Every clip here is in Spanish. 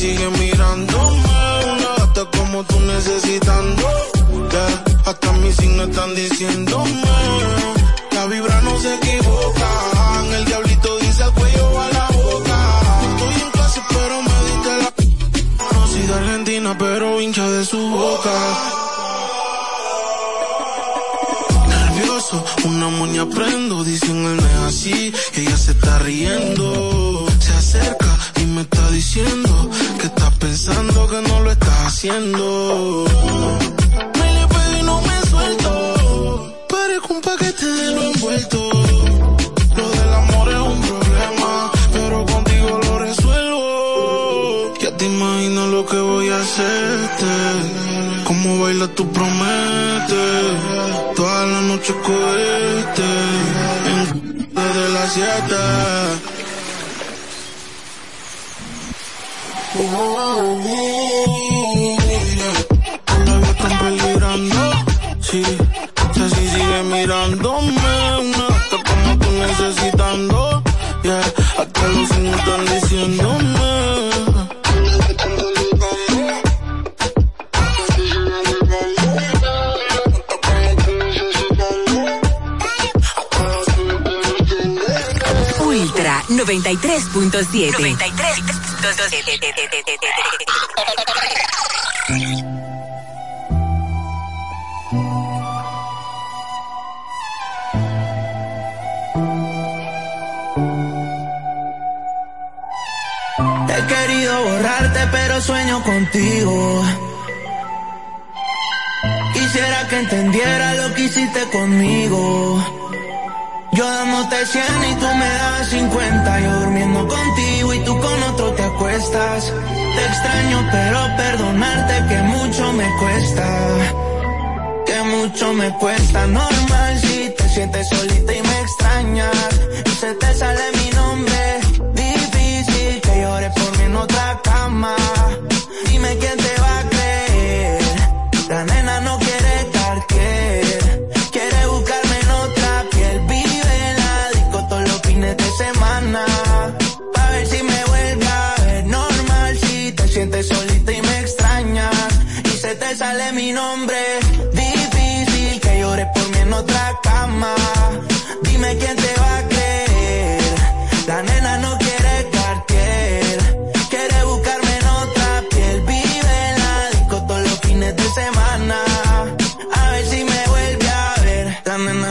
sigue mirándome. Una gata como tú necesitando. hasta mis signos están diciéndome. Haciendo. Me le pego y no me suelto, parezco un paquete de lo envuelto. Lo del amor es un problema, pero contigo lo resuelvo. Ya te imagino lo que voy a hacerte, cómo baila tu prometes, toda la noche cohete, en desde las siete. Todavía sí. si sigue mirándome. Una gata como tú necesitando. Yeah, hasta los están diciéndome. Ultra 93.7 93 Querido borrarte, pero sueño contigo. Quisiera que entendiera lo que hiciste conmigo. Yo dándote 100 y tú me das 50. Yo durmiendo contigo y tú con otro te acuestas. Te extraño, pero perdonarte que mucho me cuesta. Que mucho me cuesta. Normal si te sientes solita y me extrañas. Y se te sale mi nombre. En otra cama. Dime quién te va a creer. La nena no quiere cartier. Quiere buscarme en otra piel. Vive en la disco todos los fines de semana. Pa' ver si me vuelve a ver. Normal si te sientes solita y me extrañas. Y se te sale mi nombre.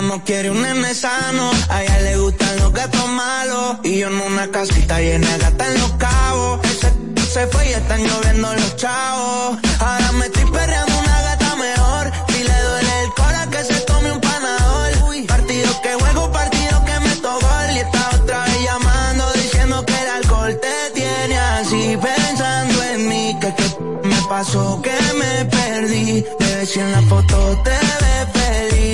No quiere un nene sano. A ella le gustan los gatos malos. Y yo en una casita llena de gata en los cabos. Ese se fue y están lloviendo los chavos. Ahora me estoy perreando una gata mejor. Si le duele el cora que se tome un panador. Partido que juego, partido que meto gol. Y está otra vez llamando diciendo que el alcohol te tiene así. Pensando en mí, que qué me pasó, que me perdí. Bebé, si en la foto te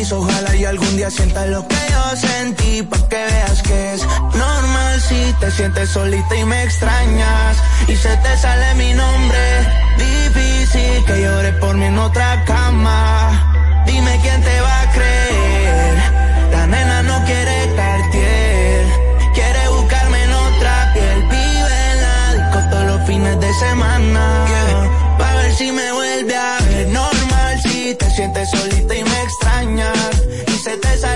feliz. Ojalá y algún día sientas lo que yo sentí. Pa' que veas que es normal si te sientes solita y me extrañas. Y se te sale mi nombre. Difícil que llore por mí en otra cama. Dime quién te va a creer. La nena no quiere cartier. Quiere buscarme en otra piel. Vive en la disco todos los fines de semana. Pa' ver si me vuelve a ver. Normal si te sientes solita y te sale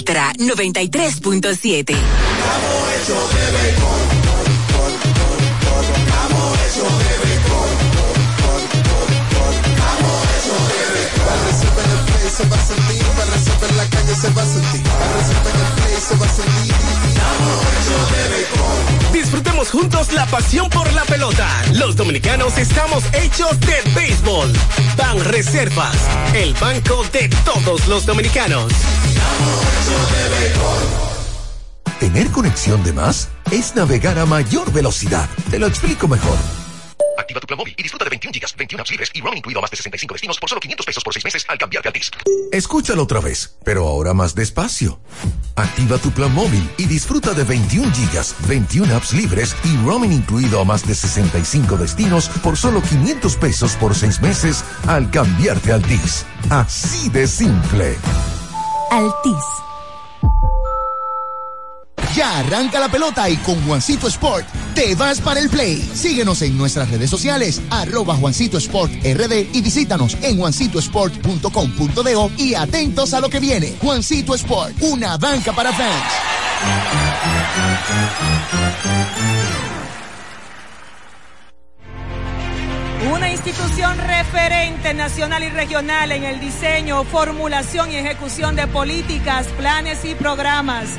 Ultra 93.7 calle se va a sentir, para resolver el play se va a sentir. Disfrutemos juntos la pasión por la pelota. Los dominicanos estamos hechos de béisbol. Ban Reservas, el banco de todos los dominicanos. Tener conexión de más es navegar a mayor velocidad. Te lo explico mejor. Activa tu plan móvil y disfruta de 21 gigas, 21 apps libres y roaming incluido a más de 65 destinos por solo 500 pesos por 6 meses al cambiarte a Altis. Escúchalo otra vez, pero ahora más despacio. Activa tu plan móvil y disfruta de 21 gigas, 21 apps libres y roaming incluido a más de 65 destinos por solo 500 pesos por 6 meses al cambiarte a Altis. Así de simple. Altis. Ya arranca la pelota y con Juancito Sport te vas para el play. Síguenos en nuestras redes sociales, arroba Juancito Sport RD y visítanos en juancitosport.com.de y atentos a lo que viene. Juancito Sport, una banca para fans. Una institución referente nacional y regional en el diseño, formulación y ejecución de políticas, planes y programas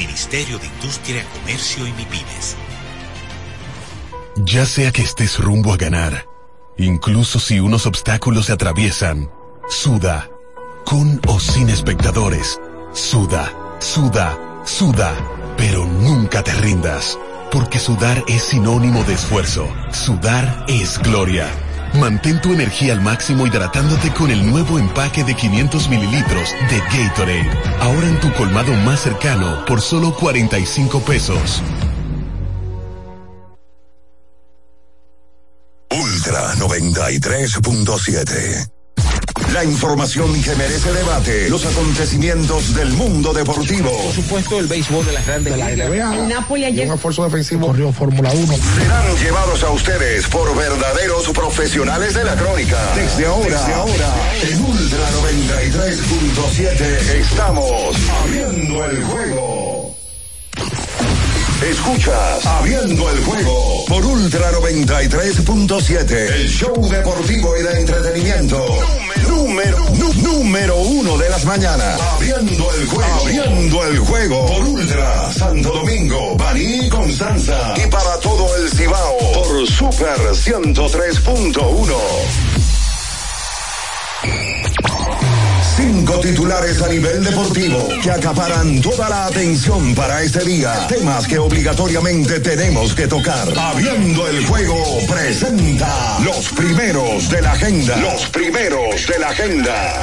Ministerio de Industria, Comercio y MIPIMES. Ya sea que estés rumbo a ganar, incluso si unos obstáculos se atraviesan, suda, con o sin espectadores, suda, suda, suda, pero nunca te rindas, porque sudar es sinónimo de esfuerzo, sudar es gloria. Mantén tu energía al máximo hidratándote con el nuevo empaque de 500 mililitros de Gatorade. Ahora en tu colmado más cercano por solo 45 pesos. Ultra 93.7 la información que merece debate. Los acontecimientos del mundo deportivo. Por supuesto, el béisbol de las grandes ligas. El Napoli ayer. Un esfuerzo defensivo. Corrió Fórmula 1. Serán llevados a ustedes por verdaderos profesionales de la crónica. Desde ahora, Desde ahora en Ultra 93.7 estamos abriendo el juego. Escuchas Abriendo el juego por Ultra 93.7, el show deportivo y de entretenimiento. Número, número uno de las mañanas. Abriendo el juego. Abriendo el juego por Ultra Santo Domingo, Baní Constanza. Y para todo el Cibao por Super 103.1. Cinco titulares a nivel deportivo que acaparan toda la atención para este día. Temas que obligatoriamente tenemos que tocar. Habiendo el juego presenta los primeros de la agenda. Los primeros de la agenda.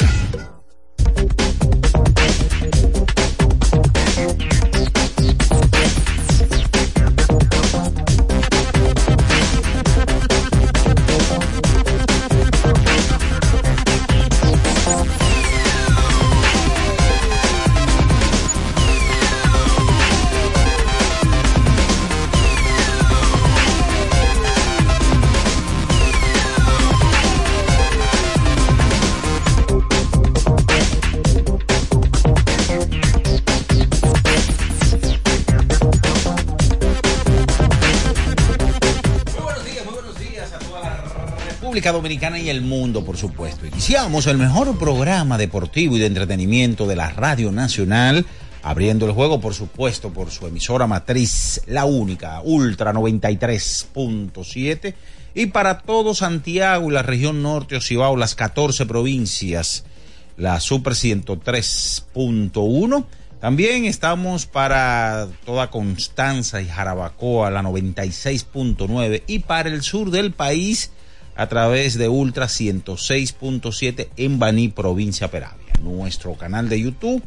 Dominicana y el mundo, por supuesto. Iniciamos el mejor programa deportivo y de entretenimiento de la Radio Nacional, abriendo el juego, por supuesto, por su emisora matriz, la única, Ultra 93.7, y para todo Santiago y la región norte Ocibao, las 14 provincias, la Super 103.1. También estamos para toda Constanza y Jarabacoa, la 96.9, y para el sur del país, a través de Ultra 106.7 en Baní, provincia Peravia. Nuestro canal de YouTube.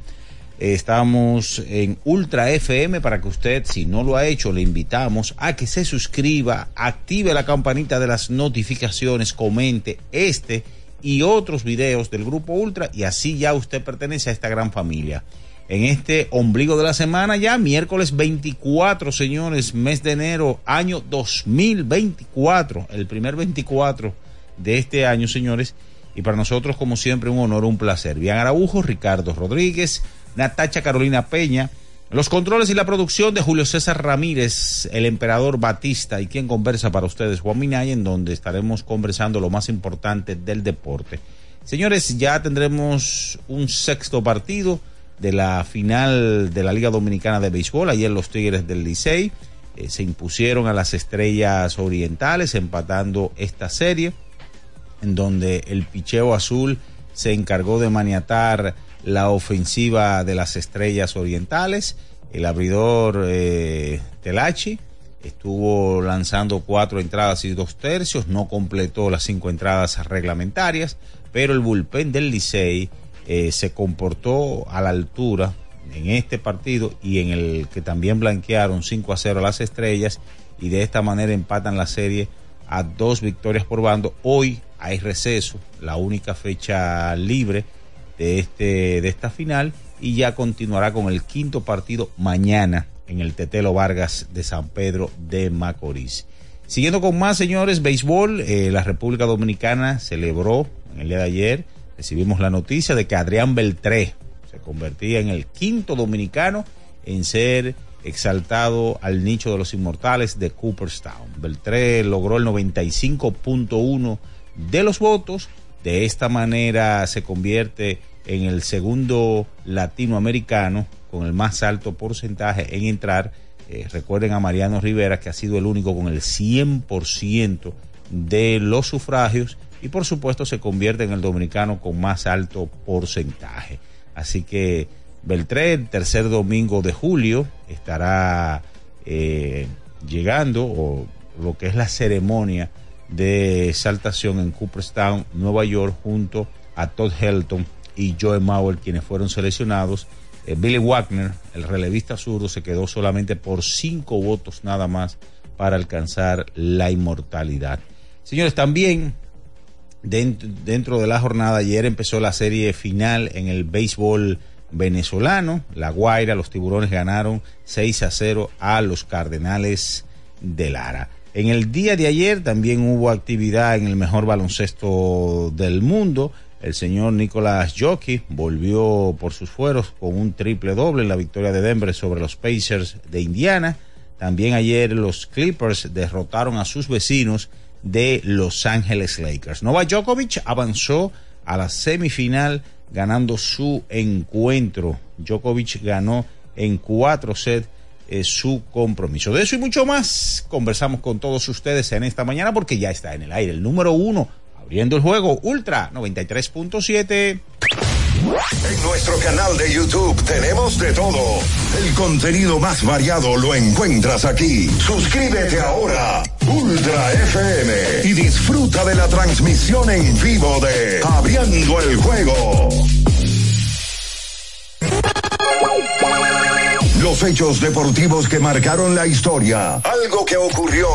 Estamos en Ultra FM para que usted, si no lo ha hecho, le invitamos a que se suscriba, active la campanita de las notificaciones, comente este y otros videos del Grupo Ultra y así ya usted pertenece a esta gran familia en este ombligo de la semana ya, miércoles 24, señores, mes de enero, año 2024, el primer 24 de este año, señores. Y para nosotros, como siempre, un honor, un placer. Bian Araujo, Ricardo Rodríguez, Natacha Carolina Peña, Los controles y la producción de Julio César Ramírez, el emperador Batista y quien conversa para ustedes, Juan Minay, en donde estaremos conversando lo más importante del deporte. Señores, ya tendremos un sexto partido de la final de la Liga Dominicana de Béisbol. Ayer los Tigres del Licey eh, se impusieron a las Estrellas Orientales empatando esta serie, en donde el picheo azul se encargó de maniatar la ofensiva de las Estrellas Orientales. El abridor eh, Telachi estuvo lanzando cuatro entradas y dos tercios, no completó las cinco entradas reglamentarias, pero el bullpen del Licey eh, se comportó a la altura en este partido y en el que también blanquearon 5 a 0 las estrellas y de esta manera empatan la serie a dos victorias por bando. Hoy hay receso, la única fecha libre de, este, de esta final y ya continuará con el quinto partido mañana en el Tetelo Vargas de San Pedro de Macorís. Siguiendo con más, señores, béisbol, eh, la República Dominicana celebró en el día de ayer, recibimos la noticia de que Adrián Beltré se convertía en el quinto dominicano en ser exaltado al nicho de los inmortales de Cooperstown. Beltré logró el 95.1 de los votos, de esta manera se convierte en el segundo latinoamericano con el más alto porcentaje en entrar. Eh, recuerden a Mariano Rivera, que ha sido el único con el 100% de los sufragios y por supuesto se convierte en el dominicano con más alto porcentaje. Así que Beltré, el tercer domingo de julio, estará eh, llegando, o lo que es la ceremonia de exaltación en Cooperstown, Nueva York, junto a Todd Helton y Joe Mauer, quienes fueron seleccionados. Eh, Billy Wagner, el relevista zurdo, se quedó solamente por cinco votos nada más para alcanzar la inmortalidad. Señores, también dentro, de la jornada ayer empezó la serie final en el béisbol venezolano. La Guaira, los tiburones ganaron 6 a 0 a los Cardenales de Lara. En el día de ayer también hubo actividad en el mejor baloncesto del mundo. El señor Nicolás Jockey volvió por sus fueros con un triple doble en la victoria de Denver sobre los Pacers de Indiana. También ayer los Clippers derrotaron a sus vecinos de Los Ángeles Lakers. Novak Djokovic avanzó a la semifinal ganando su encuentro. Djokovic ganó en cuatro sets eh, su compromiso. De eso y mucho más conversamos con todos ustedes en esta mañana porque ya está en el aire el número uno abriendo el juego Ultra 93.7. En nuestro canal de YouTube tenemos de todo. El contenido más variado lo encuentras aquí. Suscríbete ahora, Ultra FM, y disfruta de la transmisión en vivo de Abriendo el Juego. Los hechos deportivos que marcaron la historia. Algo que ocurrió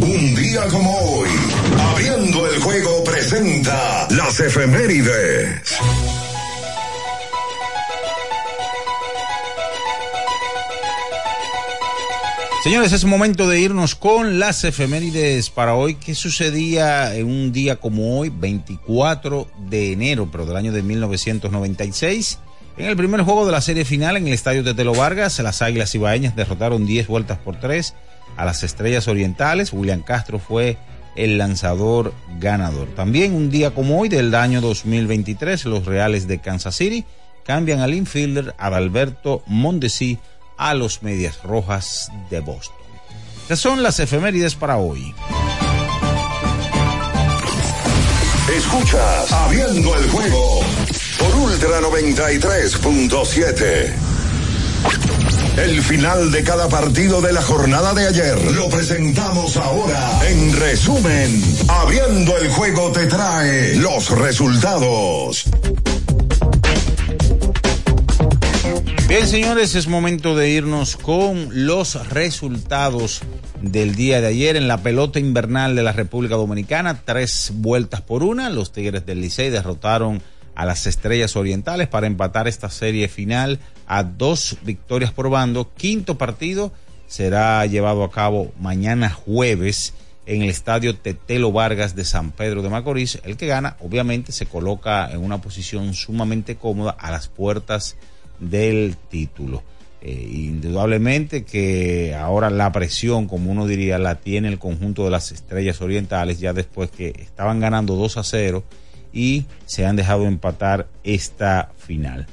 un día como hoy. Abriendo el Juego presenta las efemérides. Señores, es momento de irnos con las efemérides para hoy. ¿Qué sucedía en un día como hoy, 24 de enero, pero del año de 1996? En el primer juego de la serie final en el estadio de Telo Vargas, las Águilas Ibaeñas derrotaron 10 vueltas por 3 a las Estrellas Orientales. William Castro fue el lanzador ganador. También un día como hoy del año 2023, los Reales de Kansas City cambian al infielder Adalberto Mondesi a los Medias Rojas de Boston. Estas son las efemérides para hoy. Escuchas Abriendo el juego por Ultra 93.7. El final de cada partido de la jornada de ayer lo presentamos ahora. En resumen, Abriendo el juego te trae los resultados. Bien, señores, es momento de irnos con los resultados del día de ayer en la pelota invernal de la República Dominicana. Tres vueltas por una. Los Tigres del Licey derrotaron a las Estrellas Orientales para empatar esta serie final a dos victorias por bando. Quinto partido será llevado a cabo mañana jueves en el estadio Tetelo Vargas de San Pedro de Macorís. El que gana, obviamente, se coloca en una posición sumamente cómoda a las puertas del título. Eh, indudablemente que ahora la presión, como uno diría, la tiene el conjunto de las estrellas orientales, ya después que estaban ganando 2 a 0 y se han dejado empatar esta final.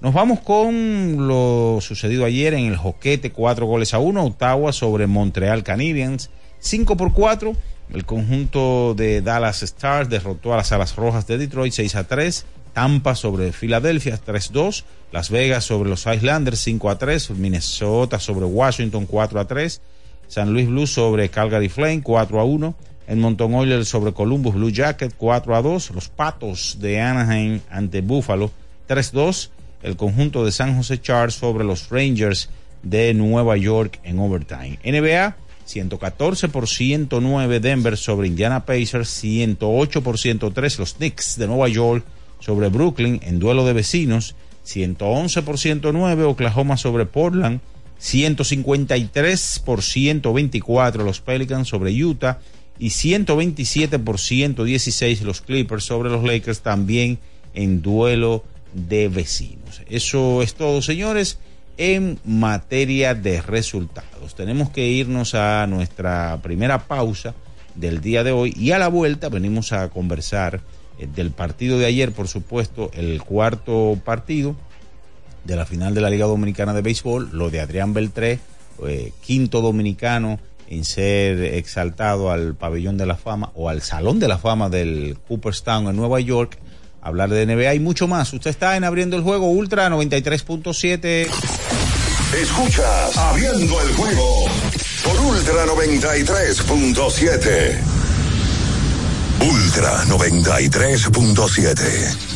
Nos vamos con lo sucedido ayer en el Joquete, 4 goles a 1, Ottawa sobre Montreal Canadiens, 5 por 4. El conjunto de Dallas Stars derrotó a las Alas Rojas de Detroit 6 a 3. Tampa sobre Filadelfia 3-2, Las Vegas sobre los Islanders 5-3, Minnesota sobre Washington 4-3, San Luis Blues sobre Calgary Flame 4-1, Edmonton Oilers sobre Columbus Blue Jacket 4-2, los Patos de Anaheim ante Buffalo 3-2, el conjunto de San Jose Chargers sobre los Rangers de Nueva York en overtime. NBA 114 por 109 Denver sobre Indiana Pacers, 108 por 103 los Knicks de Nueva York sobre Brooklyn en duelo de vecinos, 111 por 109 Oklahoma sobre Portland, 153 por 124 los Pelicans sobre Utah y 127 por 116 los Clippers sobre los Lakers también en duelo de vecinos. Eso es todo, señores, en materia de resultados. Tenemos que irnos a nuestra primera pausa del día de hoy y a la vuelta venimos a conversar del partido de ayer, por supuesto, el cuarto partido de la final de la Liga Dominicana de Béisbol, lo de Adrián Beltré, eh, quinto dominicano en ser exaltado al pabellón de la fama o al salón de la fama del Cooperstown en Nueva York, hablar de NBA y mucho más. Usted está en Abriendo el Juego Ultra 93.7. Escuchas Abriendo el Juego por Ultra 93.7. Ultra 93.7.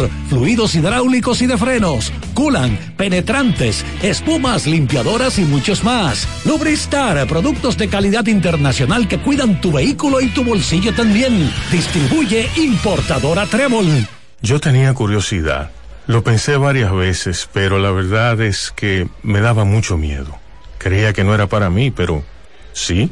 fluidos hidráulicos y de frenos, culan, penetrantes, espumas, limpiadoras y muchos más. Lubristar, productos de calidad internacional que cuidan tu vehículo y tu bolsillo también. Distribuye importadora Trébol. Yo tenía curiosidad. Lo pensé varias veces, pero la verdad es que me daba mucho miedo. Creía que no era para mí, pero sí.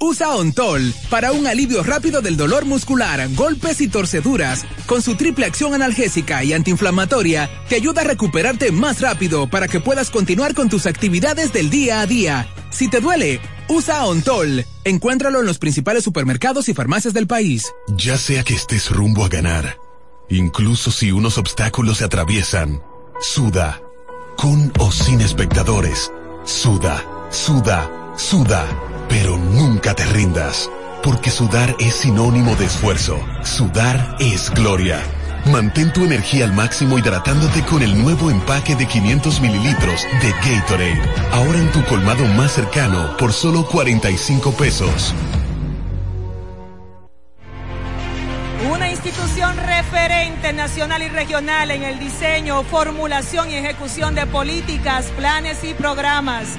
Usa Ontol para un alivio rápido del dolor muscular, golpes y torceduras. Con su triple acción analgésica y antiinflamatoria, te ayuda a recuperarte más rápido para que puedas continuar con tus actividades del día a día. Si te duele, usa Ontol. Encuéntralo en los principales supermercados y farmacias del país. Ya sea que estés rumbo a ganar, incluso si unos obstáculos se atraviesan, suda, con o sin espectadores, suda, suda, suda pero nunca te rindas, porque sudar es sinónimo de esfuerzo. Sudar es gloria. Mantén tu energía al máximo hidratándote con el nuevo empaque de 500 mililitros de Gatorade. Ahora en tu colmado más cercano por solo 45 pesos. Una institución referente nacional y regional en el diseño, formulación y ejecución de políticas, planes y programas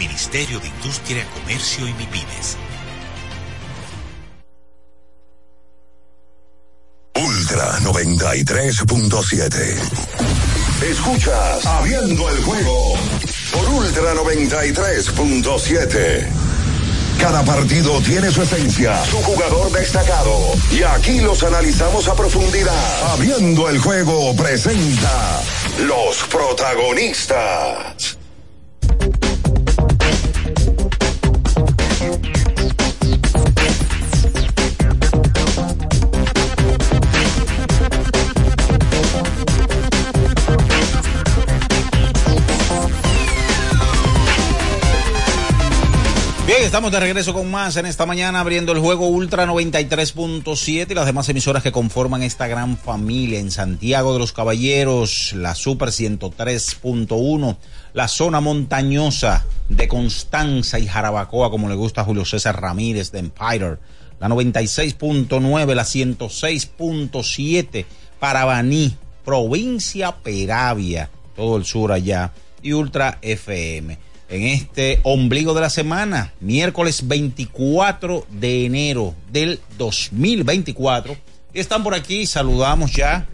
Ministerio de Industria, Comercio y MIPIMES. Ultra 93.7. Escuchas Abriendo el juego por Ultra 93.7. Cada partido tiene su esencia, su jugador destacado. Y aquí los analizamos a profundidad. Abriendo el juego presenta los protagonistas. Estamos de regreso con más en esta mañana abriendo el juego Ultra 93.7 y las demás emisoras que conforman esta gran familia en Santiago de los Caballeros, la Super 103.1, la zona montañosa de Constanza y Jarabacoa, como le gusta a Julio César Ramírez de Empire, la 96.9, la 106.7 para Baní, provincia Peravia, todo el sur allá, y Ultra FM en este ombligo de la semana, miércoles 24 de enero del 2024. Están por aquí, saludamos ya.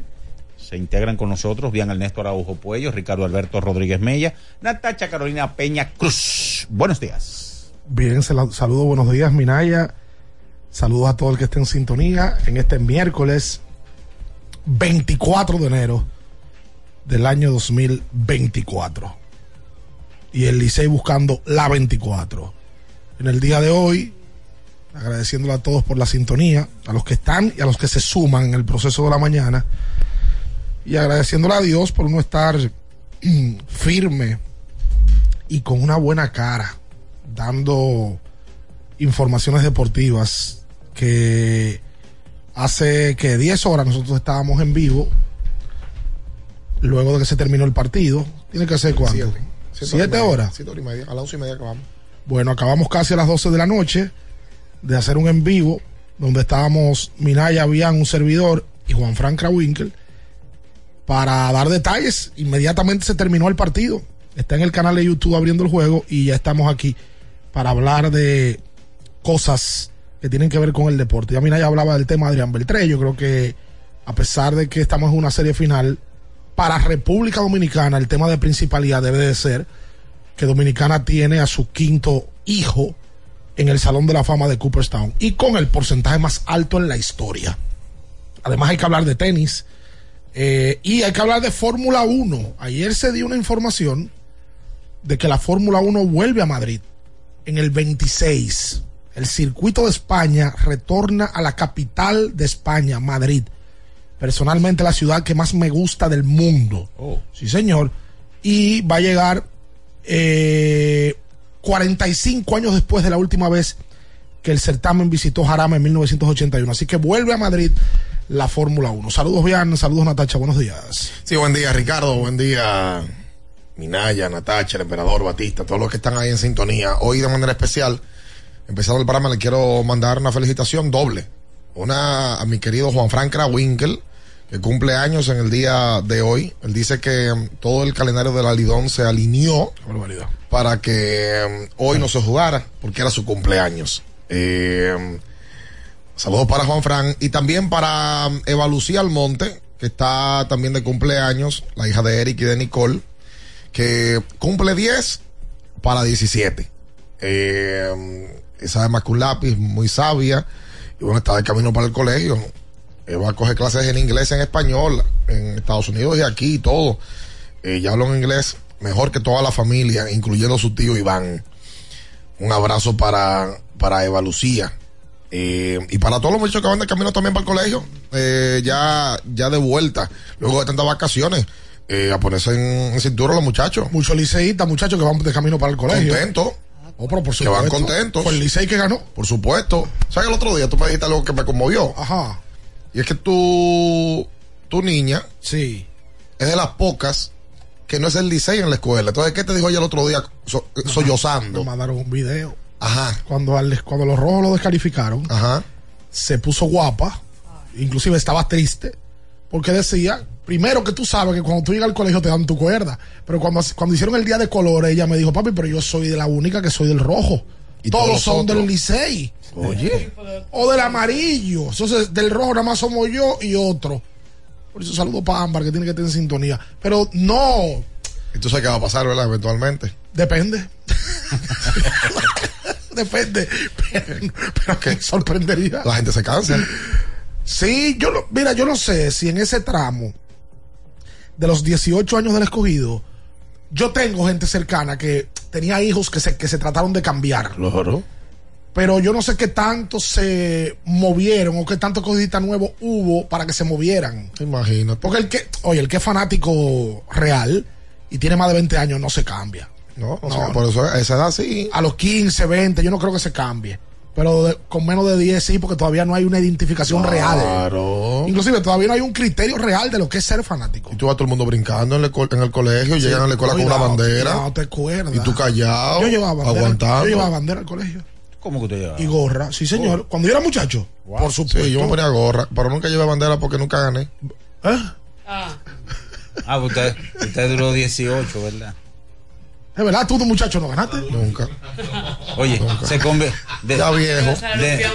Se integran con nosotros, bien Ernesto Araujo Puello, Ricardo Alberto Rodríguez Mella, Natacha Carolina Peña Cruz. Buenos días. Bien, saludo, buenos días, Minaya. Saludos a todo el que esté en sintonía en este miércoles 24 de enero del año 2024 y el Licey buscando la 24. En el día de hoy, agradeciéndole a todos por la sintonía, a los que están y a los que se suman en el proceso de la mañana, y agradeciéndole a Dios por no estar firme y con una buena cara, dando informaciones deportivas que hace que 10 horas nosotros estábamos en vivo, luego de que se terminó el partido, tiene que ser cuánto. Siete, horas. Siete horas y media. A las once y media acabamos. Bueno, acabamos casi a las 12 de la noche de hacer un en vivo donde estábamos Minaya, Bian, un servidor y Juan Frank Krawinkel para dar detalles. Inmediatamente se terminó el partido. Está en el canal de YouTube abriendo el juego y ya estamos aquí para hablar de cosas que tienen que ver con el deporte. Ya Minaya hablaba del tema de Adrián Beltré. Yo creo que a pesar de que estamos en una serie final, para República Dominicana el tema de principalidad debe de ser que Dominicana tiene a su quinto hijo en el Salón de la Fama de Cooperstown y con el porcentaje más alto en la historia. Además hay que hablar de tenis eh, y hay que hablar de Fórmula 1. Ayer se dio una información de que la Fórmula 1 vuelve a Madrid en el 26. El circuito de España retorna a la capital de España, Madrid personalmente la ciudad que más me gusta del mundo. Oh. Sí, señor. Y va a llegar 45 eh, años después de la última vez que el certamen visitó Jarama en 1981. Así que vuelve a Madrid la Fórmula 1. Saludos, Bian. Saludos, Natacha. Buenos días. Sí, buen día, Ricardo. Buen día, Minaya, Natacha, el emperador, Batista, todos los que están ahí en sintonía. Hoy, de manera especial, empezando el programa, le quiero mandar una felicitación doble una a mi querido Juan Frank Krawinkel, que cumple años en el día de hoy. Él dice que um, todo el calendario de la Lidón se alineó para que um, hoy no se jugara, porque era su cumpleaños. Eh, um, saludos para Juan Frank y también para Eva Lucía Almonte, que está también de cumpleaños, la hija de Eric y de Nicole, que cumple 10 para 17. Eh, esa es más que un lápiz, muy sabia y bueno, está de camino para el colegio. va a coger clases en inglés, en español, en Estados Unidos y aquí y todo. Eh, ya hablo en inglés mejor que toda la familia, incluyendo su tío Iván. Un abrazo para, para Eva Lucía. Eh, y para todos los muchachos que van de camino también para el colegio, eh, ya, ya de vuelta, luego de tantas vacaciones, a ponerse en, cintura los muchachos. Muchos liceístas, muchachos que van de camino para el colegio. Contentos. Oh, por que van contentos. Fue el Licey que ganó. Por supuesto. ¿Sabes el otro día tú me dijiste algo que me conmovió? Ajá. Y es que tu, tu niña. Sí. Es de las pocas que no es el Licey en la escuela. Entonces, ¿qué te dijo ella el otro día sollozando? Me mandaron un video. Ajá. Cuando, cuando los rojos lo descalificaron. Ajá. Se puso guapa. Inclusive estaba triste. Porque decía Primero que tú sabes que cuando tú llegas al colegio te dan tu cuerda. Pero cuando, cuando hicieron el día de colores, ella me dijo, papi, pero yo soy de la única que soy del rojo. Y todos, son del Licey. Oye. O del amarillo. Entonces, del rojo nada más somos yo y otro. Por eso saludo para Ámbar, que tiene que tener sintonía. Pero no. ¿Y tú sabes qué va a pasar, verdad? Eventualmente. Depende. Depende. Pero, pero que sorprendería. La gente se cansa. Sí, yo lo, mira, yo no sé si en ese tramo de los 18 años del escogido, yo tengo gente cercana que tenía hijos que se, que se trataron de cambiar. Claro. Pero yo no sé qué tanto se movieron o qué tanto cosita nuevo hubo para que se movieran. Imagínate. Porque el que, oye, el que es fanático real y tiene más de 20 años no se cambia. No, o sea, por eso a esa edad sí. A los 15, 20, yo no creo que se cambie. Pero de- con menos de 10 sí, porque todavía no hay una identificación real. Claro. Inclusive todavía no hay un criterio real de lo que es ser fanático. Y tú vas todo el mundo brincando en el, co- en el colegio, llegan a la escuela con una bandera. No te acuerdas. Y tú callado, Yo llevaba bandera. aguantando. Yo llevaba bandera al colegio. ¿Cómo que usted lleva? Y gorra, sí señor. Cuando yo era muchacho, por supuesto. Sí, yo me ponía gorra, pero nunca llevé bandera porque nunca gané. ¿Eh? Ah, pues usted, usted duró 18, ¿verdad? Es verdad, tú de muchacho no ganaste. Nunca. Oye, se convierte. De, Ya viejo. de,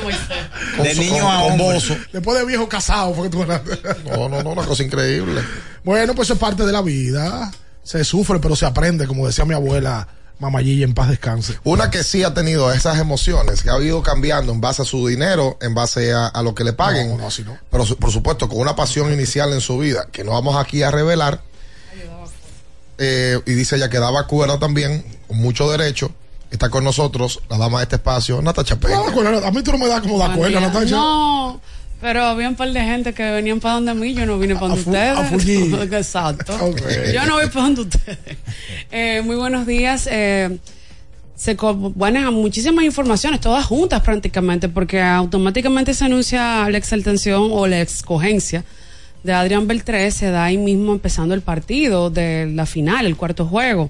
Con- de niño con- a hombre. Después de viejo casado fue que tú ganaste. No, no, no, una cosa increíble. Bueno, pues eso es parte de la vida. Se sufre, pero se aprende, como decía mi abuela, Mamayilla, en paz descanse. Una que sí ha tenido esas emociones, que ha ido cambiando en base a su dinero, en base a, a lo que le paguen. No, no, así no. Pero su- por supuesto, con una pasión inicial en su vida, que no vamos aquí a revelar. Eh, y dice ella que daba cuerda también, con mucho derecho. Está con nosotros la dama de este espacio, Natacha Peña. A mí tú no me das como da cuerda. Natacha. No, pero había un par de gente que venían para donde mí, yo no vine para donde ustedes. Exacto. Yo no voy para donde ustedes. Eh, muy buenos días. Eh, se manejan muchísimas informaciones, todas juntas prácticamente, porque automáticamente se anuncia la exaltación o la escogencia de Adrián Beltré, se da ahí mismo empezando el partido de la final, el cuarto juego.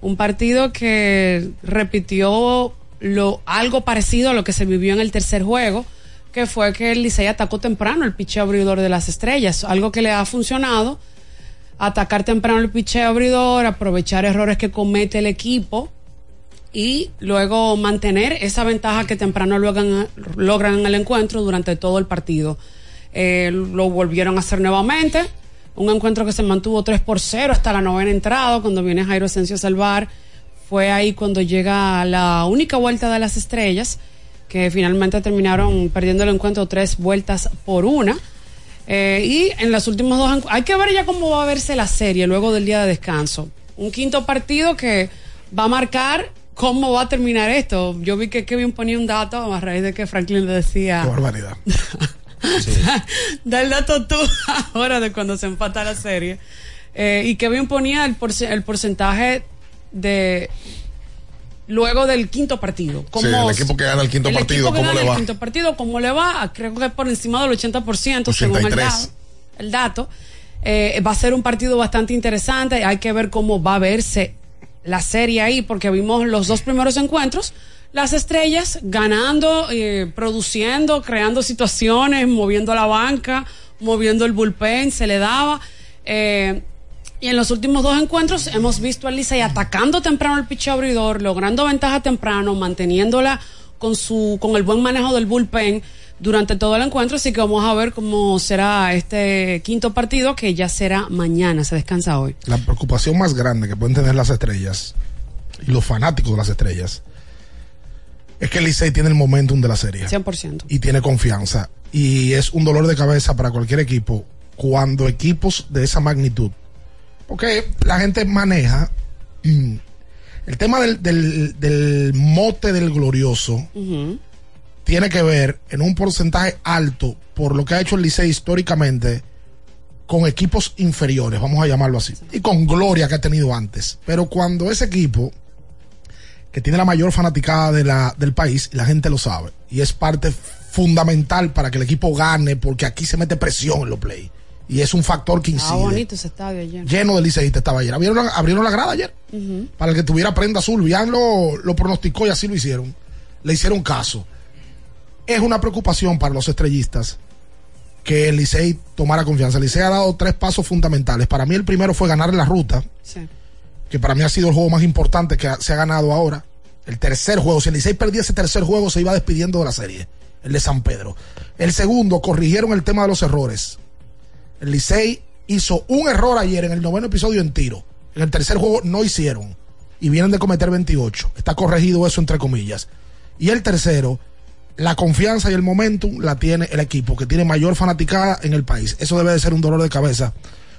Un partido que repitió lo, algo parecido a lo que se vivió en el tercer juego, que fue que el Licey atacó temprano el picheo abridor de las estrellas, algo que le ha funcionado, atacar temprano el picheo abridor, aprovechar errores que comete el equipo y luego mantener esa ventaja que temprano logran, logran en el encuentro durante todo el partido. Eh, lo volvieron a hacer nuevamente, un encuentro que se mantuvo 3 por 0 hasta la novena entrada, cuando viene Jairo Asensio a salvar. Fue ahí cuando llega la única vuelta de las estrellas, que finalmente terminaron perdiendo el encuentro tres vueltas por una. Eh, y en los últimos dos, hay que ver ya cómo va a verse la serie luego del día de descanso. Un quinto partido que va a marcar cómo va a terminar esto. Yo vi que Kevin ponía un dato a raíz de que Franklin le decía. Qué barbaridad. da el dato tú ahora de cuando se empata la serie. Eh, y Kevin ponía el, porce- el porcentaje de luego del quinto partido. Sí, el equipo que gana el quinto el partido, ¿cómo le el va? quinto partido, ¿cómo le va? Creo que por encima del 80% según el 83. dato. El dato. Eh, va a ser un partido bastante interesante. Hay que ver cómo va a verse la serie ahí, porque vimos los dos primeros encuentros. Las estrellas ganando, eh, produciendo, creando situaciones, moviendo la banca, moviendo el bullpen, se le daba. Eh, y en los últimos dos encuentros hemos visto al Licey atacando temprano el picheo abridor, logrando ventaja temprano, manteniéndola con su con el buen manejo del bullpen durante todo el encuentro, así que vamos a ver cómo será este quinto partido que ya será mañana, se descansa hoy. La preocupación más grande que pueden tener las estrellas y los fanáticos de las estrellas es que el Licey tiene el momentum de la serie 100%. y tiene confianza. Y es un dolor de cabeza para cualquier equipo cuando equipos de esa magnitud. Porque la gente maneja mm, el tema del, del- del mote del glorioso tiene que ver en un porcentaje alto por lo que ha hecho el Licey históricamente con equipos inferiores, vamos a llamarlo así, y con gloria que ha tenido antes. Pero cuando ese equipo, que tiene la mayor fanaticada de la, del país, y la gente lo sabe, y es parte fundamental para que el equipo gane, porque aquí se mete presión en los play, y es un factor que Ah, incide. bonito ese estadio ayer. Lleno de liceístas estaba ayer. Abrieron la, abrieron la grada ayer para el que tuviera prenda azul. Bian lo, lo pronosticó y así lo hicieron. Le hicieron caso. Es una preocupación para los estrellistas que el Licey tomara confianza. El Licey ha dado tres pasos fundamentales. Para mí el primero fue ganar la ruta, Sí. Que para mí ha sido el juego más importante que se ha ganado ahora. El tercer juego, si el Licey perdía ese tercer juego, se iba despidiendo de la serie, el de San Pedro. El segundo, corrigieron el tema de los errores. El Licey hizo un error ayer en el noveno episodio en tiro. En el tercer juego no hicieron. Y vienen de cometer 28. Está corregido eso entre comillas. Y el tercero, la confianza y el momentum la tiene el equipo, que tiene mayor fanaticada en el país. Eso debe de ser un dolor de cabeza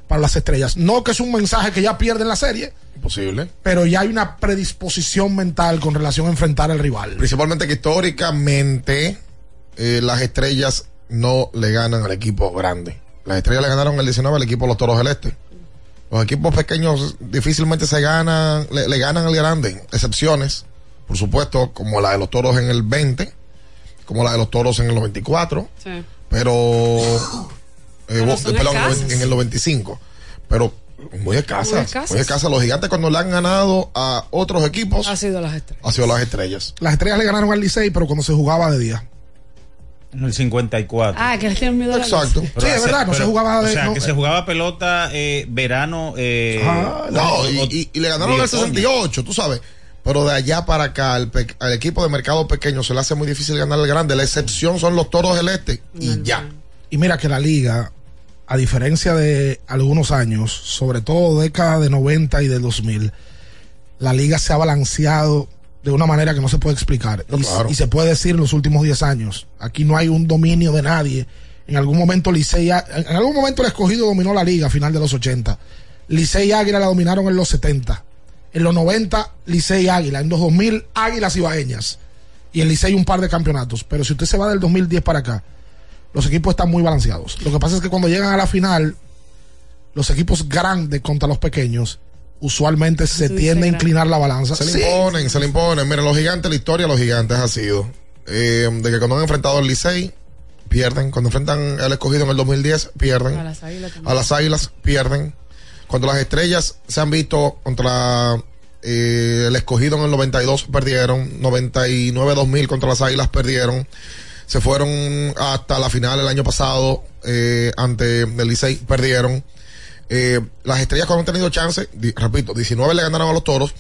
para las estrellas. No que es un mensaje que ya pierden la serie, Imposible. pero ya hay una predisposición mental con relación a enfrentar al rival. Principalmente que históricamente eh, las estrellas no le ganan al equipo grande. Las estrellas le ganaron el 19 al equipo de los Toros del Este. Los equipos pequeños difícilmente se ganan, le, le ganan al grande. Excepciones, por supuesto, como la de los Toros en el 20, como la de los Toros en el 94, Sí. pero, eh, perdón, en el escasas. en el 95. Pero muy escasas. Muy Muy escasas. escasas. Los gigantes cuando le han ganado a otros equipos Ha sido las estrellas. ha sido las estrellas. Las estrellas le ganaron al Licey, pero cuando se jugaba de día. En el 54. Ah, que les tienen miedo Exacto. Sí, es verdad, no se jugaba de- O sea, no, que eh. se jugaba pelota eh, verano. Eh, Ah, no, o- y, o- y- y le ganaron otoño. 68, tú sabes. Pero de allá para acá, al, al equipo de mercado pequeño se le hace muy difícil ganar el grande. La excepción son los toros del este. Y ya. Y mira que la liga, a diferencia de algunos años, sobre todo década de 90 y de 2000, la liga se ha balanceado de una manera que no se puede explicar. No, y, claro. y se puede decir en los últimos 10 años. Aquí no hay un dominio de nadie. En algún momento Licey, en en algún momento el escogido dominó la liga a final de los 80. Licey y Águila la dominaron en los 70. En los 90, Licey y Águila. En los 2000, Águilas y Baeñas. Y el Licey un par de campeonatos. Pero si usted se va del 2010 para acá, los equipos están muy balanceados. Lo que pasa es que cuando llegan a la final, los equipos grandes contra los pequeños, usualmente se tiende a inclinar la balanza. Se le Sí. imponen, se le imponen. Miren, los gigantes, la historia de los gigantes ha sido eh, de que cuando han enfrentado al Licey, pierden. Cuando enfrentan al escogido en el 2010, pierden. A las águilas. A las águilas, pierden. Cuando las estrellas se han visto contra eh, el escogido en el 92, perdieron. 99-2000 contra las águilas, perdieron. Se fueron hasta la final el año pasado eh, ante el Licey, perdieron. Eh, las estrellas cuando han tenido chance, di- repito, 19 le ganaron a los toros.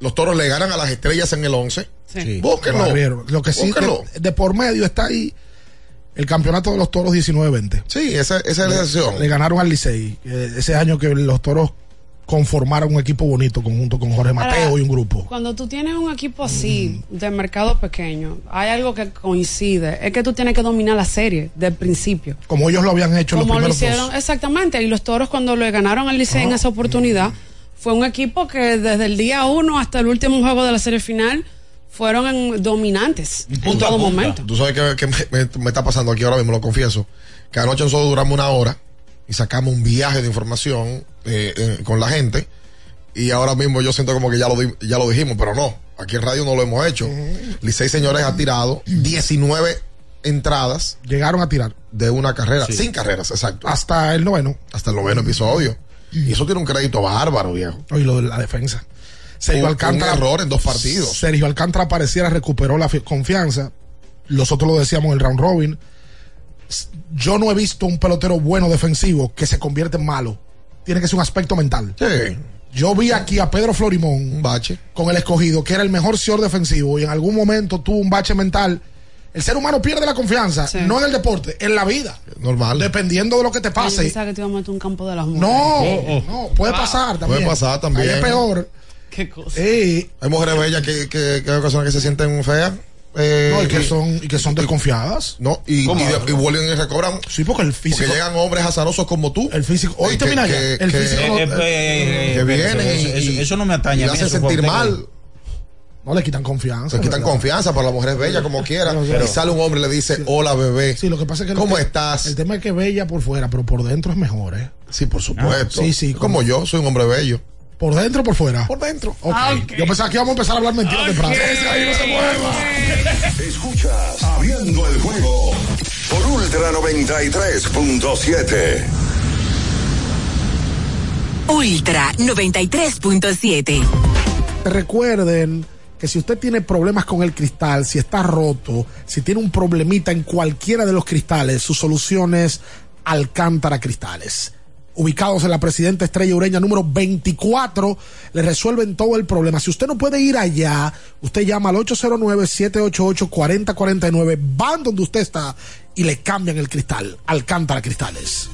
Los toros le ganan a las estrellas en el 11. Sí. Búsquenlo. Lo que sí, de, de por medio está ahí el campeonato de los toros 19-20. Sí, esa, esa es la excepción. Le ganaron al Licey. eh, ese año que los toros conformaron un equipo bonito conjunto con Jorge Mateo Ahora, y un grupo. Cuando tú tienes un equipo así, de mercado pequeño, hay algo que coincide. Es que tú tienes que dominar la serie del principio. Como ellos lo habían hecho en los Como lo primeros hicieron, dos. exactamente. Y los toros, cuando le ganaron al Licey en esa oportunidad, fue un equipo que desde el día uno hasta el último juego de la serie final fueron en- dominantes en Punta todo punta. momento. Tú sabes que, que me, me- me está pasando aquí ahora mismo, lo confieso. Que anoche nosotros duramos una hora y sacamos un viaje de información eh, eh, con la gente. Y ahora mismo yo siento como que ya lo, di- ya lo dijimos, pero no. Aquí en radio no lo hemos hecho. Licey Señores ha tirado 19 entradas Llegaron a tirar de una carrera. Sin carreras, exacto. hasta el noveno. Hasta el noveno episodio. Y eso tiene un crédito bárbaro, viejo. Y lo de la defensa. Sergio Un- Alcántara. un error en dos partidos. Sergio Alcántara pareciera recuperó la fi- confianza. Nosotros lo decíamos en el round robin. Yo no he visto un pelotero bueno defensivo que se convierte en malo. Tiene que ser un aspecto mental. Sí. Yo vi aquí a Pedro Florimón Un bache. con el escogido, que era el mejor señor defensivo, y en algún momento tuvo un bache mental. El ser humano pierde la confianza, Sí. no en el deporte, en la vida. Normal. Dependiendo de lo que te pase. pensaba que te iba a meter un campo de las mujeres. No, no, puede pasar también. Puede pasar también. Ahí es peor. Qué cosa. Eh, Hay mujeres bellas que, que, que hay ocasiones que se sienten feas. Eh, no, y que son, y que son desconfiadas. No, y, y, de- y vuelven y recobran. Sí, porque el Porque físico. llegan hombres azarosos como tú. El físico. Hoy termina que- ya. El que- físico. Eh, eh, eh, que vienen eso, y, eso- eso no me y atañe. a le hacen sentir mal. no le quitan confianza. Se quitan ¿verdad? confianza para las mujeres bellas como quiera. Pero- y sale un hombre y le dice, hola bebé. Sí, lo que pasa es que. ¿Cómo el- estás? El tema es que es bella por fuera, pero por dentro es mejor, ¿eh? Sí, por supuesto. Ah, sí, sí, Como como- yo, soy un hombre bello. ¿Por dentro o por fuera? Por dentro. Ok. Ah, ok. Yo pensaba que íbamos a empezar a hablar mentiras temprano. Ahí no se mueva. Escuchas Abriendo el juego por Ultra 93.7. Ultra 93.7. Recuerden que si usted tiene problemas con el cristal, si está roto, si tiene un problemita en cualquiera de los cristales, su solución es Alcántara Cristales. Ubicados en la Presidenta Estrella Ureña número 24, le resuelven todo el problema. Si usted no puede ir allá, usted llama al 809-788-4049, van donde usted está y le cambian el cristal. Alcántara Cristales.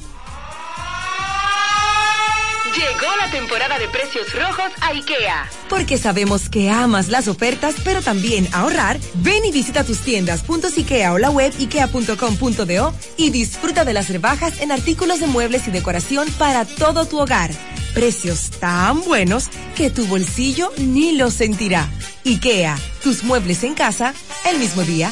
Llegó la temporada de precios rojos a IKEA. Porque sabemos que amas las ofertas, pero también ahorrar. Ven y visita tus tiendas .ikea o la web ikea.com.do y disfruta de las rebajas en artículos de muebles y decoración para todo tu hogar. Precios tan buenos que tu bolsillo ni lo sentirá. IKEA, tus muebles en casa el mismo día.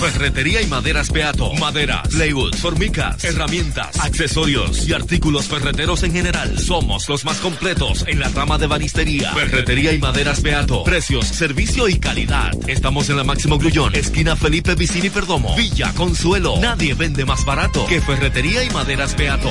Ferretería y maderas Beato. Maderas, plywood, formicas, herramientas, accesorios y artículos ferreteros en general. Somos los más completos en la rama de banistería. Ferretería y maderas Beato. Precios, servicio y calidad. Estamos en la Máximo Grullón, esquina Felipe Vicini Perdomo. Villa Consuelo. Nadie vende más barato que Ferretería y maderas Beato.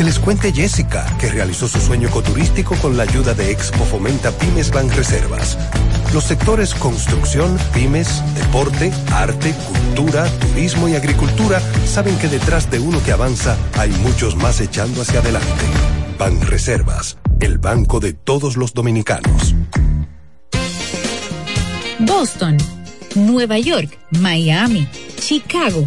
Que les cuente Jessica, que realizó su sueño ecoturístico con la ayuda de Expo Fomenta Pymes Banreservas. Los sectores construcción, pymes, deporte, arte, cultura, turismo y agricultura saben que detrás de uno que avanza hay muchos más echando hacia adelante. Banreservas, el banco de todos los dominicanos. Boston, Nueva York, Miami, Chicago.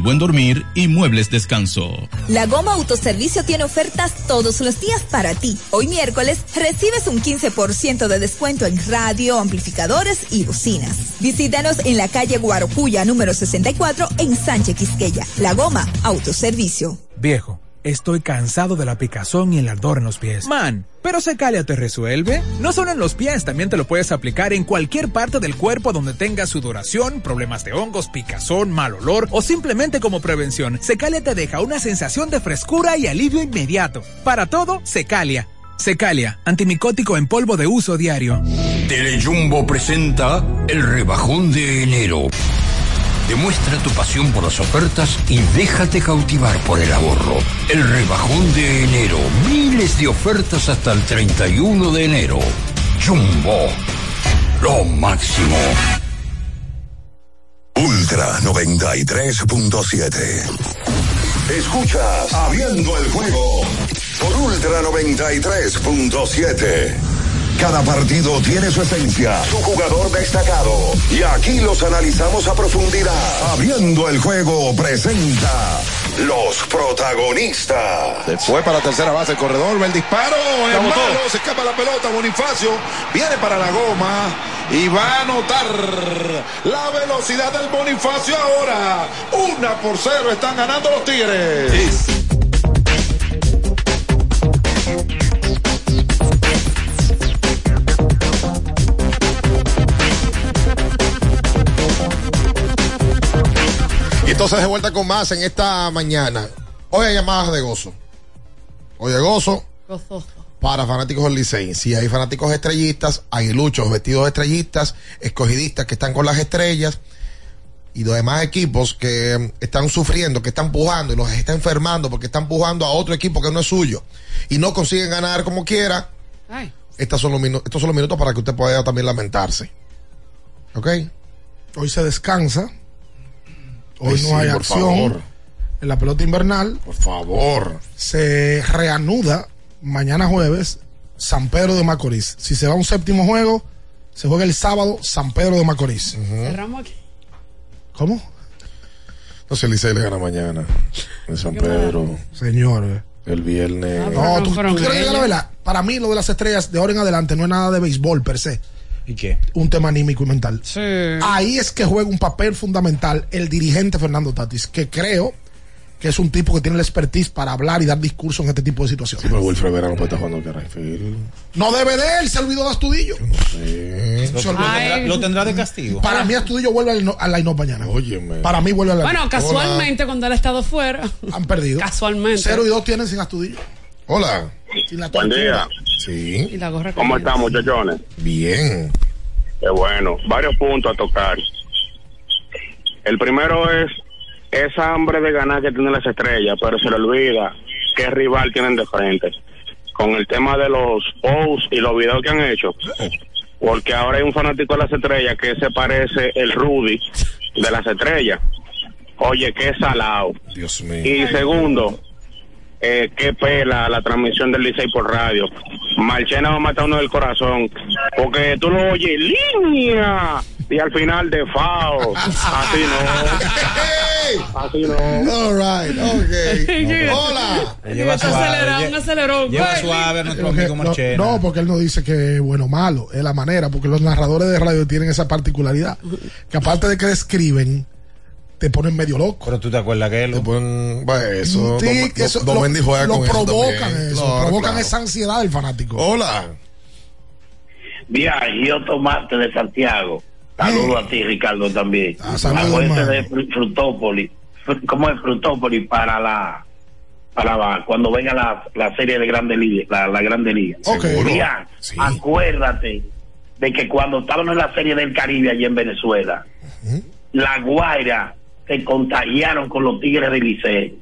buen dormir y muebles descanso. La Goma Autoservicio tiene ofertas todos los días para ti. Hoy miércoles recibes un 15% de descuento en radio, amplificadores y bocinas. Visítanos en la calle Guarocuya número 64 en Sánchez Quisqueya. La Goma Autoservicio. Viejo, estoy cansado de la picazón y el ardor en los pies. Man, pero Secalia te resuelve. No solo en los pies, también te lo puedes aplicar en cualquier parte del cuerpo donde tengas sudoración, problemas de hongos, picazón, mal olor o simplemente como prevención. Secalia te deja una sensación de frescura y alivio inmediato. Para todo, Secalia. Secalia, antimicótico en polvo de uso diario. Telejumbo presenta el rebajón de enero. Demuestra tu pasión por las ofertas y déjate cautivar por el ahorro. El rebajón de enero. Miles de ofertas hasta el 31 de enero. Jumbo. Lo máximo. Ultra 93.7. Escuchas Abriendo el juego por Ultra 93.7. Cada partido tiene su esencia, su jugador destacado. Y aquí los analizamos a profundidad. Abriendo el juego presenta los protagonistas. Fue para la tercera base el corredor, ve el disparo, Vamos malo, se escapa la pelota, Bonifacio viene para la goma y va a anotar la velocidad del Bonifacio ahora. Una por cero están ganando los Tigres. Entonces de vuelta con más en esta mañana. Hoy hay llamadas de gozo. Hoy hay gozo para fanáticos del Licey. Si hay fanáticos estrellistas, hay luchos vestidos de estrellistas, escogidistas que están con las estrellas y los demás equipos que están sufriendo, que están empujando y los está enfermando porque están empujando a otro equipo que no es suyo y no consiguen ganar como quiera. estas son los minu- estos son los minutos para que usted pueda también lamentarse. ¿Ok? Hoy se descansa. Hoy Ay, no sí, hay por acción favor. en la pelota invernal. Por favor. Se reanuda mañana jueves San Pedro de Macorís. Si se va a un séptimo juego, se juega el sábado San Pedro de Macorís. Cerramos aquí. ¿Cómo? No sé, Licey le gana mañana. En San Pedro. Señor. El viernes. No, tú, tú quieres que diga la verdad. Para mí, lo de las estrellas de ahora en adelante no es nada de béisbol per se. ¿Y qué? Un tema anímico y mental. Ahí es que juega un papel fundamental el dirigente Fernando Tatis, que creo que es un tipo que tiene la expertise para hablar y dar discurso en este tipo de situaciones. Pero Wilfred Vera no puede estar jugando Carrayfield. No debe de él, se olvidó de Astudillo. Olvidó. tendrá, lo tendrá de castigo. Para mí Astudillo vuelve al, al line-up mañana. Óyeme. Para mí vuelve al line-up. Bueno, casualmente cuando él ha estado fuera. Han perdido. Casualmente. Cero y dos tienen sin Astudillo. Hola. Buen día. Sí. Y la gorra ¿Cómo están, muchachones? Bien. Qué bueno. Varios puntos a tocar. El primero es esa hambre de ganar que tienen las estrellas, pero se le olvida qué rival tienen de frente. Con el tema de los posts y los videos que han hecho. Porque ahora hay un fanático de las estrellas que se parece el Rudy de las estrellas. Oye, qué salado. Dios mío. Y segundo, eh, qué pela la transmisión del Licey por radio. Marchena va a matar uno del corazón. Porque tú lo oyes, línea. Y al final de FAO. Así no. Así no. All right, ok. Hola. Lleva Un suave, acelerón, un lle- acelerón. Lleva suave a nuestro no, porque él no dice que es bueno o malo, es la manera, porque los narradores de radio tienen esa particularidad, que aparte de que describen, te ponen medio loco. Pero tú te acuerdas que él. Te ponen, va, eso. Sí, eso Domendy juega lo con eso provocan eso, Claro, provocan claro. esa ansiedad del fanático. Hola. Viaje, Tomate de Santiago. Saludo a ti, Ricardo, también. Ah, saludos, Acuérdate de Fru- Frutópolis. Fru- ¿Cómo es Frutópolis para la para la- cuando venga la, la serie de Grande Liga? La, la Grande Liga. Ok. Bien, acuérdate de que cuando estábamos en la serie del Caribe allí en Venezuela, la Guaira se contagiaron con los Tigres de Licey.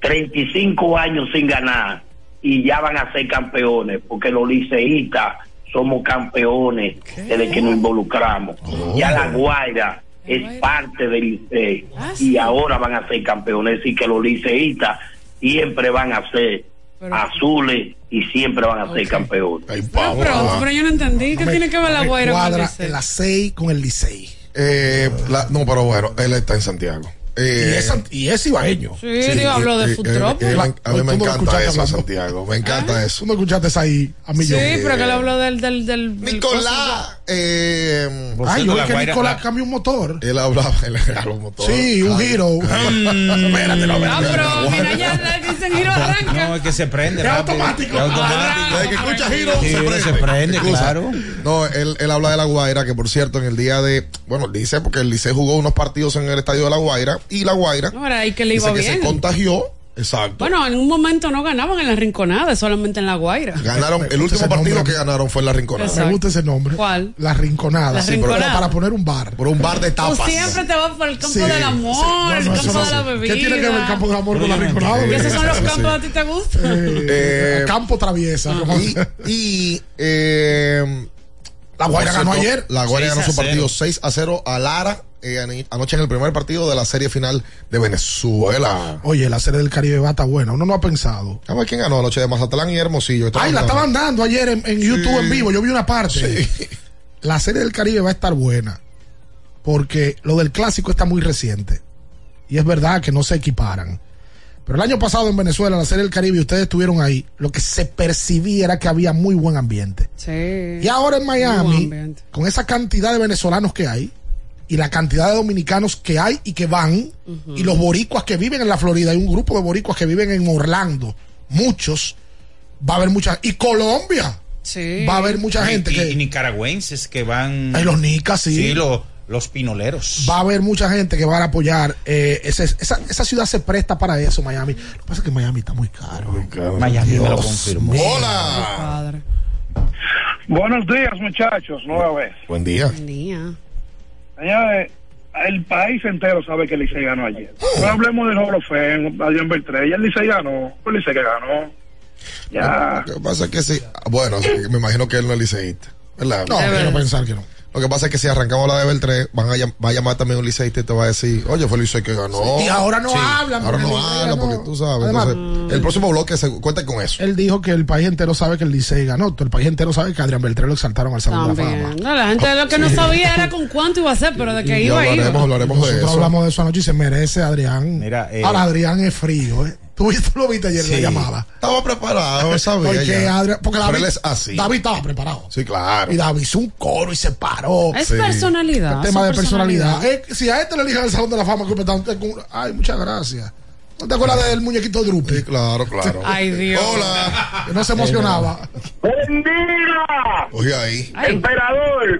35 años sin ganar y ya van a ser campeones, porque los liceístas somos campeones desde que nos involucramos. Ya la Guaira es parte del Licey y ahora van a ser campeones. Es decir, que los liceístas siempre van a ser azules y siempre van a ser campeones. Pero, pero, pero yo no entendí. ¿Qué tiene que ver la guaira con el Licey? ACEI con el Licey. Eh, la- no, pero bueno, él está en Santiago. Eh, y, es, sant- y es ibaeño. Sí, digo, habló de eh, Futropo. eh, eh, a mí me lo encanta eso, hablando. Santiago. Me encanta eso. Tú no escuchaste esa ahí a mí Sí, pero que le habló del. del, del del Nicolás. Eh, Ay, yo vi que Nicolás la- cambió un motor. él hablaba, él regaló un motor. Sí, un Ay. giro. Espérate, no, Ah, pero mira, ya dicen giro arranca. No, es que se prende. Es automático. Es automático. Desde que escucha giro, Sí, se prende. se prende, Excusa. claro. No, él, él habla de la Guaira, que por cierto, en el día de. Bueno, dice porque el Licey jugó unos partidos en el estadio de la Guaira y la Guaira No, era ahí que le dice iba que se bien. contagió. Exacto. Bueno, en un momento no ganaban en la rinconada, solamente en la guaira. Ganaron, el último partido nombre. que ganaron fue en la Rinconada. Exacto. Me gusta ese nombre. ¿Cuál? La Rinconada. La Sí, pero para poner un bar. Por un bar de Tú tapas. siempre te vas por el campo Sí, del amor, sí. No, el campo no de la bebida. ¿Qué tiene que ver el campo del amor con la Rinconada? Y esos son los campos que a ti te gustan. Eh, Eh, campo traviesa. como- Y, y eh, La Guaira ganó ayer. La Guaira 6 ganó su 0. partido 6 a 0 a Lara eh, anoche en el primer partido de la serie final de Venezuela. Oye, la serie del Caribe va a estar buena. Uno no ha pensado. A ver quién ganó anoche de Mazatlán y Hermosillo. Ay, la estaban dando ayer en, en YouTube en vivo. Yo vi una parte. Sí. La serie del Caribe va a estar buena. Porque lo del clásico está muy reciente. Y es verdad que no se equiparan. Pero el año pasado en Venezuela, la serie del Caribe, y ustedes estuvieron ahí, lo que se percibía era que había muy buen ambiente. Sí. Y ahora en Miami, con esa cantidad de venezolanos que hay, y la cantidad de dominicanos que hay y que van, y los boricuas que viven en la Florida, hay un grupo de boricuas que viven en Orlando, muchos, va a haber mucha, y Colombia, Sí. va a haber mucha gente y, que, y nicaragüenses que van. hay los nicas, sí, Sí, lo- los pinoleros. va a haber mucha gente que van a apoyar, eh, ese- esa, esa ciudad se presta para eso, Miami, lo que pasa es que Miami está muy caro. Miami me lo confirmó. Hola. Padre. Buenos días, muchachos, nueva vez. Buen día. Día. Señores, el país entero sabe que el Licey ganó ayer. No hablemos del Fame, Adrián Beltré, y el Licey ganó, el Licey que ganó. Ya. Lo que pasa es que sí. Bueno, me imagino que él no es liceísta. ¿Verdad? No, quiero pensar que no. Lo que pasa es que si arrancamos la de Beltré, van a, va a llamar también un liceísta y te va a decir, oye, fue Licey que ganó. Y ahora no hablan, Ahora no hablan porque tú sabes. Además- Entonces, el próximo bloque se cuenta con eso. Él dijo que el país entero sabe que el Licey ganó. Todo el país entero sabe que Adrián Beltré lo exaltaron al Salón de la Fama. También. No, la gente lo que no sabía era con cuánto iba a ser, pero de que iba, iba. hablaremos, hablaremos de Nosotros eso. hablamos de eso anoche y se merece Adrián. Mira, eh, Ahora Adrián es frío, ¿eh? ¿Tú, lo viste ayer en la llamada. Estaba preparado, sabía Porque, ya. Adrián, porque David, él es así. David estaba preparado. Sí, claro. Y David hizo un coro y se paró. Es personalidad. El tema de personalidad. Eh, si a este le eligen el Salón de la Fama, que ay, muchas gracias. ¿No te acuerdas del muñequito Drupi? Sí, claro, claro. Ay, Dios. Hola. Que no se emocionaba. ¡Buen día! Oye ahí. Ay. Emperador,